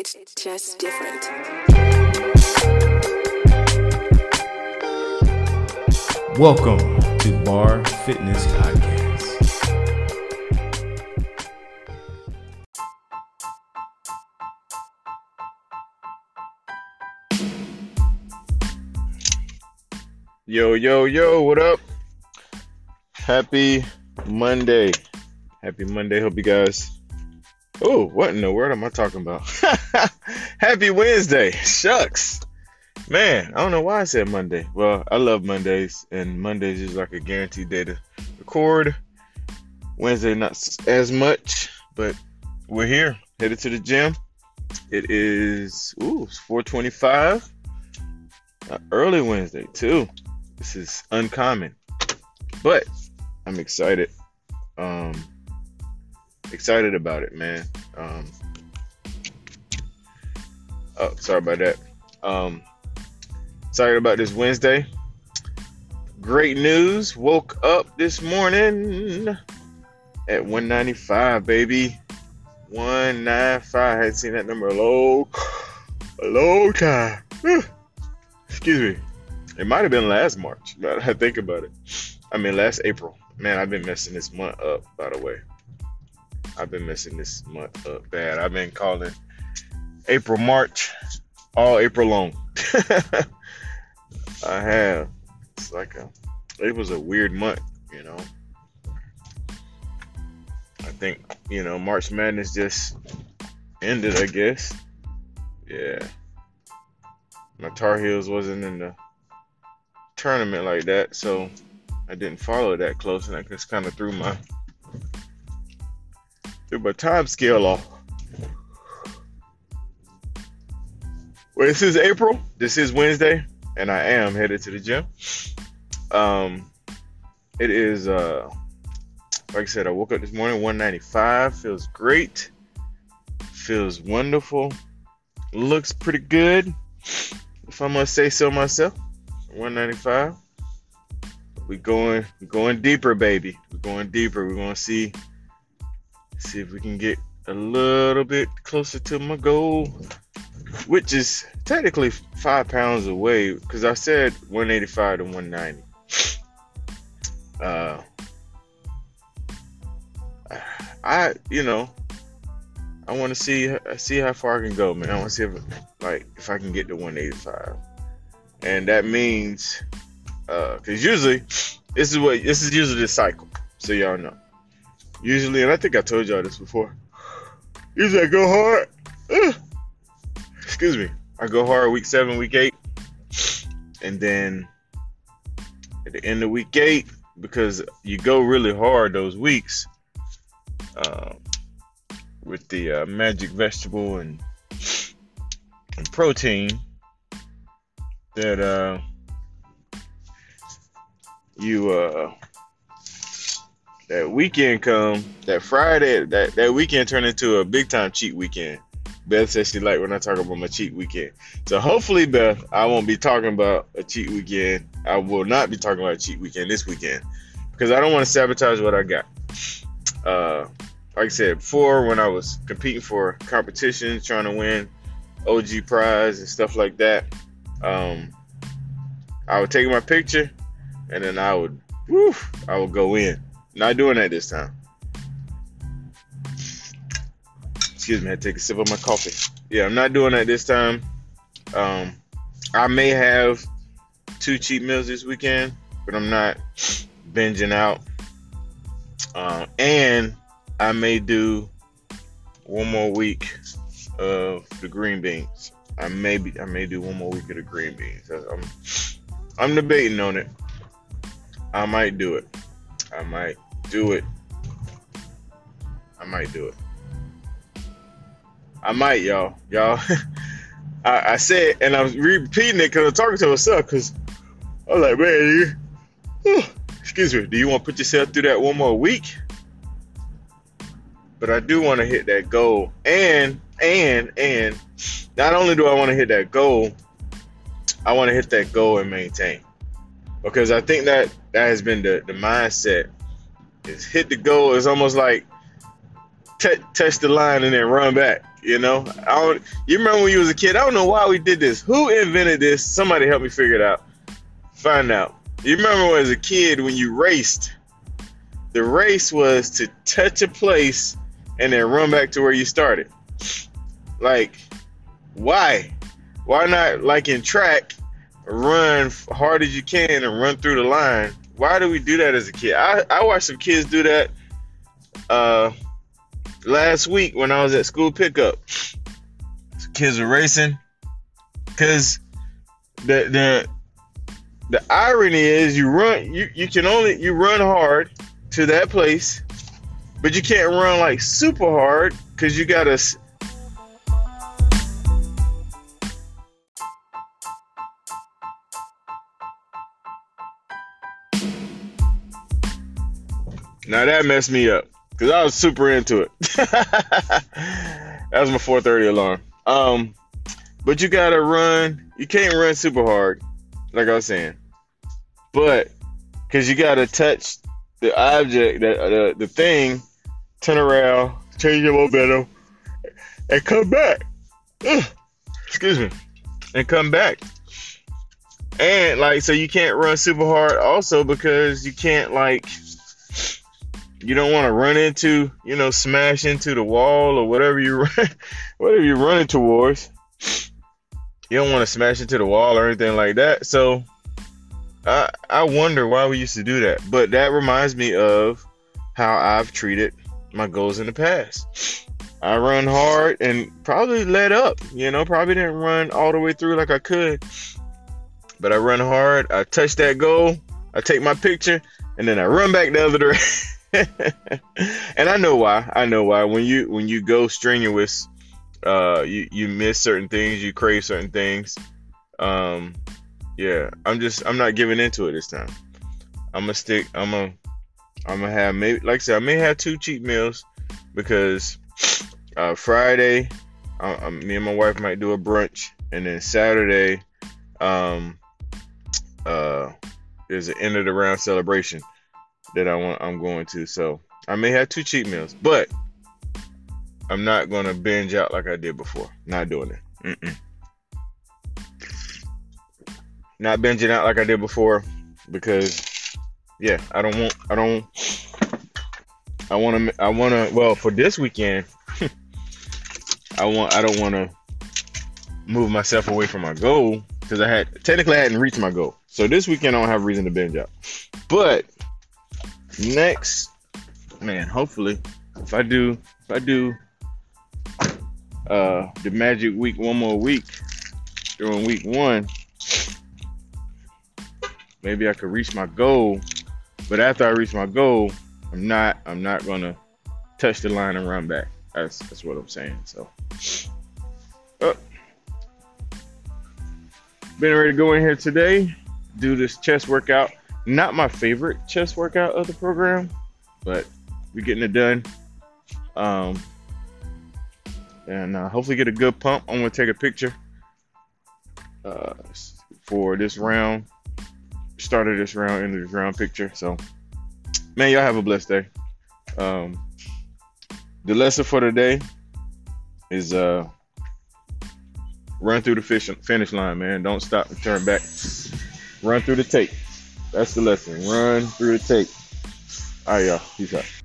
It's just different. Welcome to Bar Fitness Podcast. Yo, yo, yo, what up? Happy Monday. Happy Monday. Hope you guys. Oh, what in the world am I talking about? Happy Wednesday. Shucks. Man, I don't know why I said Monday. Well, I love Mondays, and Mondays is like a guaranteed day to record. Wednesday, not as much, but we're here, headed to the gym. It is, ooh, it's 425. Uh, early Wednesday, too. This is uncommon, but I'm excited. Um, excited about it, man. Um, oh, sorry about that. Um, excited about this Wednesday. Great news. Woke up this morning at 195, baby. 195. I hadn't seen that number a long, a long time. Excuse me. It might have been last March. Now I think about it. I mean, last April. Man, I've been messing this month up, by the way. I've been messing this month up bad. I've been calling April, March, all April long. I have. It's like a, it was a weird month, you know. I think, you know, March Madness just ended, I guess. Yeah. My Tar Heels wasn't in the tournament like that, so I didn't follow that close, and I just kind of threw my threw my time scale off. Well, this is April. This is Wednesday, and I am headed to the gym. Um, it is uh, like I said, I woke up this morning 195. Feels great. Feels wonderful. Looks pretty good, if I must say so myself. 195. We going we going deeper, baby. We're going deeper. We're gonna see see if we can get a little bit closer to my goal, which is technically five pounds away because I said 185 to 190. Uh, I you know I want to see see how far I can go, man. I want to see if like if I can get to 185 and that means because uh, usually this is what this is usually the cycle. So y'all know. Usually, and I think I told y'all this before. Usually I go hard. Excuse me. I go hard week seven, week eight, and then at the end of week eight, because you go really hard those weeks uh, with the uh, magic vegetable and, and protein that uh you uh that weekend come that Friday that that weekend turn into a big time cheat weekend. Beth says she like when I talk about my cheat weekend. So hopefully, Beth, I won't be talking about a cheat weekend. I will not be talking about a cheat weekend this weekend because I don't want to sabotage what I got. Uh, like I said before, when I was competing for competitions, trying to win OG prize and stuff like that, um, I would take my picture and then I would, I would go in. Not doing that this time. Excuse me, I take a sip of my coffee. Yeah, I'm not doing that this time. Um, I may have two cheat meals this weekend, but I'm not binging out. Uh, and I may do one more week of the green beans. I may be, I may do one more week of the green beans. I'm I'm debating on it. I might do it. I might do it. I might do it. I might, y'all. Y'all. I, I said, and I'm repeating it because I'm talking to myself because I'm like, man, you, excuse me, do you want to put yourself through that one more week? But I do want to hit that goal. And, and, and, not only do I want to hit that goal, I want to hit that goal and maintain. Because I think that that has been the, the mindset is hit the goal. It's almost like t- touch the line and then run back. You know, I you remember when you was a kid? I don't know why we did this. Who invented this? Somebody help me figure it out. Find out. You remember when as a kid when you raced? The race was to touch a place and then run back to where you started. Like, why? Why not like in track, run hard as you can and run through the line? Why do we do that as a kid? I, I watched some kids do that uh, last week when I was at school pickup. Kids were racing. Because the the the irony is you run you, you can only you run hard to that place, but you can't run like super hard because you gotta Now that messed me up because I was super into it. that was my 4:30 alarm. Um, but you gotta run. You can't run super hard, like I was saying. But because you gotta touch the object, the, the the thing, turn around, change your momentum, and come back. Ugh. Excuse me, and come back. And like, so you can't run super hard also because you can't like you don't want to run into, you know, smash into the wall or whatever you run, whatever you're running towards. You don't want to smash into the wall or anything like that. So I I wonder why we used to do that. But that reminds me of how I've treated my goals in the past. I run hard and probably let up, you know, probably didn't run all the way through like I could. But I run hard, I touch that goal, I take my picture, and then I run back the other direction. and I know why. I know why. When you when you go strenuous, uh, you you miss certain things, you crave certain things. Um, yeah, I'm just I'm not giving into it this time. I'm gonna stick. I'm gonna I'm gonna have maybe like I said I may have two cheat meals because uh, Friday, uh, me and my wife might do a brunch, and then Saturday, um, uh, there's an end of the round celebration that I want I'm going to. So I may have two cheat meals, but I'm not gonna binge out like I did before. Not doing it. Mm-mm. Not binging out like I did before because yeah, I don't want I don't I want to I want to well for this weekend I want I don't want to move myself away from my goal because I had technically I hadn't reached my goal. So this weekend I don't have reason to binge out. But next, man, hopefully, if I do, if I do uh, the Magic Week one more week during week one, maybe I could reach my goal. But after I reach my goal, I'm not, I'm not gonna touch the line and run back. That's that's what I'm saying. So, uh, been ready to go in here today, do this chest workout. Not my favorite chest workout of the program, but we're getting it done. Um, and uh, hopefully get a good pump. I'm gonna take a picture uh, for this round. Started this round, into this round picture. So, man, y'all have a blessed day. Um, the lesson for today is uh, run through the finish line, man. Don't stop and turn back. Run through the tape. That's the lesson. Run through the tape. All right, y'all. Peace out.